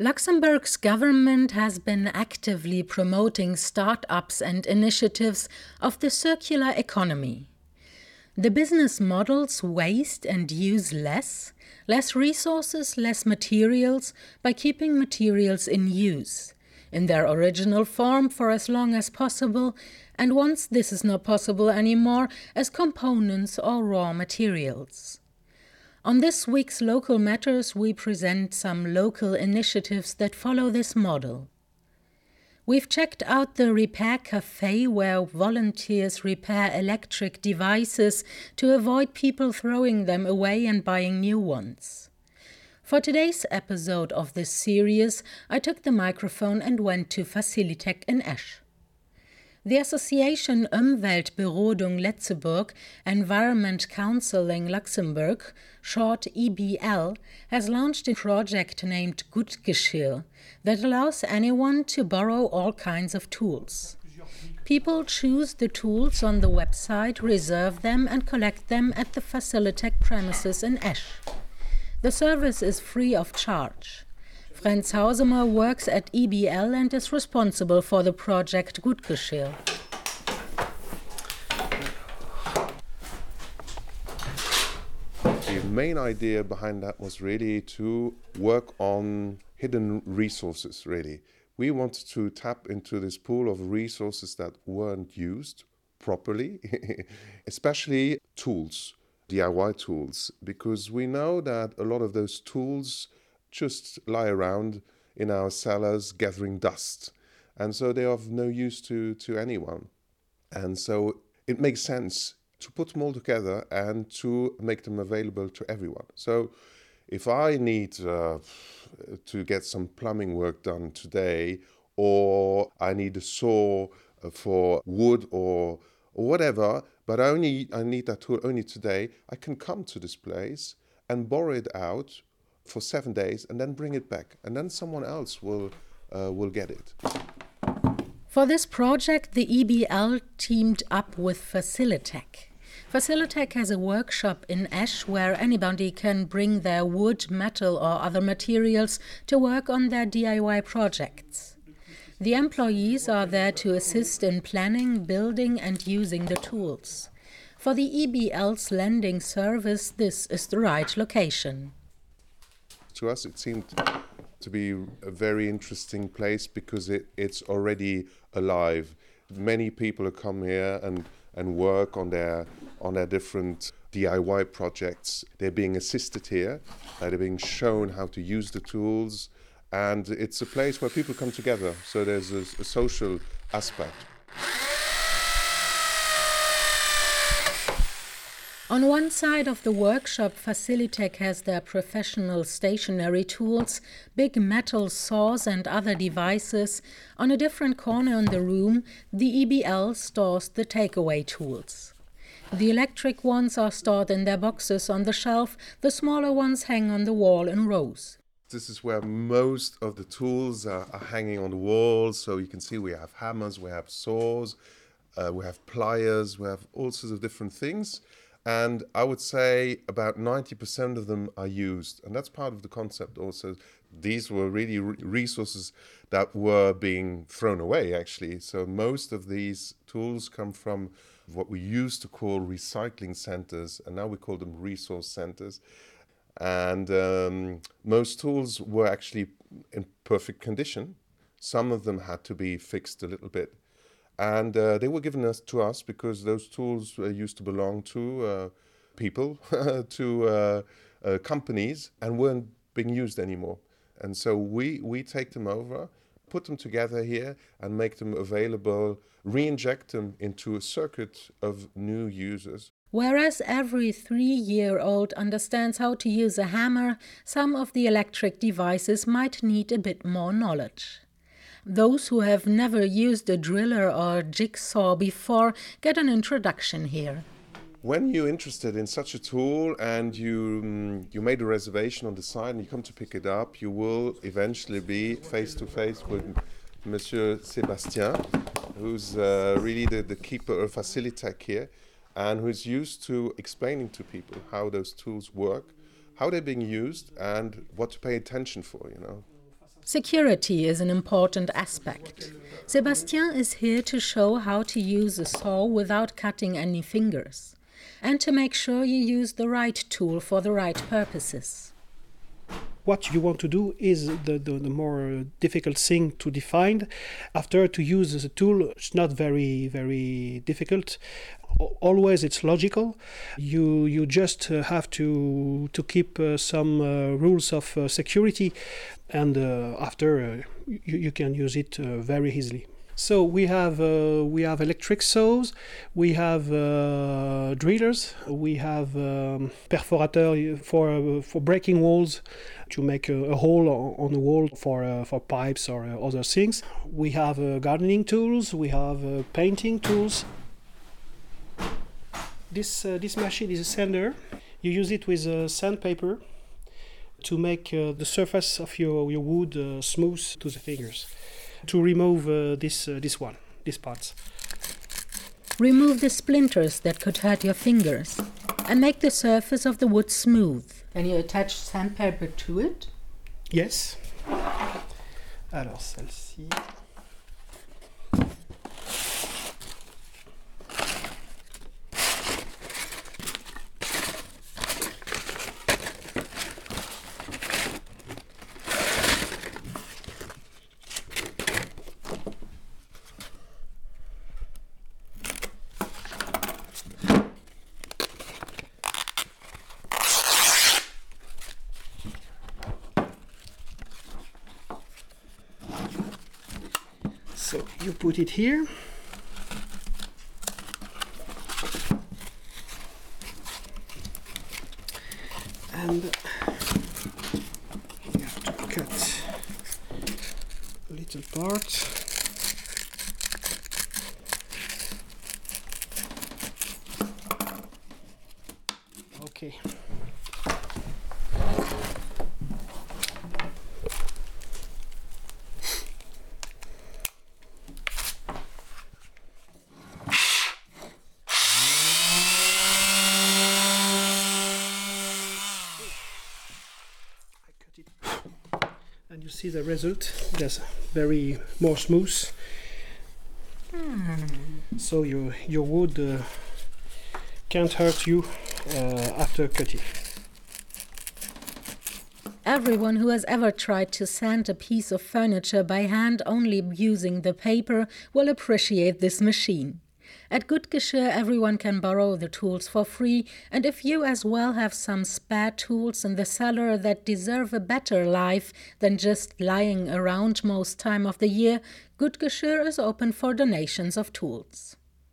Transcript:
Luxembourg's government has been actively promoting startups and initiatives of the circular economy. The business models waste and use less, less resources, less materials by keeping materials in use, in their original form for as long as possible, and once this is not possible anymore, as components or raw materials. On this week's Local Matters, we present some local initiatives that follow this model. We've checked out the Repair Cafe, where volunteers repair electric devices to avoid people throwing them away and buying new ones. For today's episode of this series, I took the microphone and went to Facilitec in Esch. The association Umweltberodung Letzeburg Environment Counseling Luxembourg, short EBL, has launched a project named Gutgeschirr that allows anyone to borrow all kinds of tools. People choose the tools on the website, reserve them, and collect them at the Facilitec premises in Esch. The service is free of charge. Franz Hausemer works at EBL and is responsible for the project Gutgeschirr. The main idea behind that was really to work on hidden resources, really. We wanted to tap into this pool of resources that weren't used properly, especially tools, DIY tools, because we know that a lot of those tools just lie around in our cellars gathering dust. And so they are of no use to, to anyone. And so it makes sense to put them all together and to make them available to everyone. So if I need uh, to get some plumbing work done today, or I need a saw uh, for wood or, or whatever, but I only I need that tool only today, I can come to this place and borrow it out for seven days and then bring it back, and then someone else will uh, will get it. For this project, the EBL teamed up with Facilitec. Facilitec has a workshop in Esch where anybody can bring their wood, metal, or other materials to work on their DIY projects. The employees are there to assist in planning, building, and using the tools. For the EBL's lending service, this is the right location to us, it seemed to be a very interesting place because it, it's already alive. Many people have come here and, and work on their on their different DIY projects. They're being assisted here. Uh, they're being shown how to use the tools, and it's a place where people come together. So there's a, a social aspect. On one side of the workshop, Facilitec has their professional stationary tools, big metal saws, and other devices. On a different corner in the room, the EBL stores the takeaway tools. The electric ones are stored in their boxes on the shelf, the smaller ones hang on the wall in rows. This is where most of the tools are, are hanging on the walls. So you can see we have hammers, we have saws, uh, we have pliers, we have all sorts of different things and I would say about 90% of them are used. And that's part of the concept also. These were really resources that were being thrown away, actually. So most of these tools come from what we used to call recycling centers, and now we call them resource centers. And um, most tools were actually in perfect condition. Some of them had to be fixed a little bit and uh, they were given us to us because those tools uh, used to belong to uh, people, to uh, uh, companies, and weren't being used anymore. And so we we take them over, put them together here, and make them available, re-inject them into a circuit of new users. Whereas every three year old understands how to use a hammer, some of the electric devices might need a bit more knowledge. Those who have never used a driller or jigsaw before get an introduction here. When you're interested in such a tool and you um, you made a reservation on the side and you come to pick it up, you will eventually be face to face with Monsieur Sébastien, who's uh, really the, the keeper or facilitator here and who's used to explaining to people how those tools work, how they're being used, and what to pay attention for, you know. Security is an important aspect. Sebastien is here to show how to use a saw without cutting any fingers and to make sure you use the right tool for the right purposes what you want to do is the, the, the, more difficult thing to define. After to use the tool, it's not very, very difficult. Always it's logical. You you just uh, have to to keep uh, some uh, rules of uh, security, and uh, after uh, you, you can use it very easily. So we have we have electric saws, we have drillers, we have um, perforator for for breaking walls to make a, a hole on the wall for for pipes or other things. We have gardening tools, we have painting tools. This this machine is a sander. You use it with sandpaper to make the surface of your, your wood smooth to the fingers to remove uh, this uh, this one, this parts. Remove the splinters that could hurt your fingers and make the surface of the wood smooth. And you attach sandpaper to it? Yes. Alors celle-ci. So you put it here. And you have to cut a little part. Okay. and you see the result that's very more smooth hmm. so your your wood uh, can't hurt you uh, after cutting Everyone who has ever tried to sand a piece of furniture by hand only using the paper will appreciate this machine. At Good Geschirr, everyone can borrow the tools for free, and if you as well have some spare tools in the cellar that deserve a better life than just lying around most time of the year, Good Geschirr is open for donations of tools.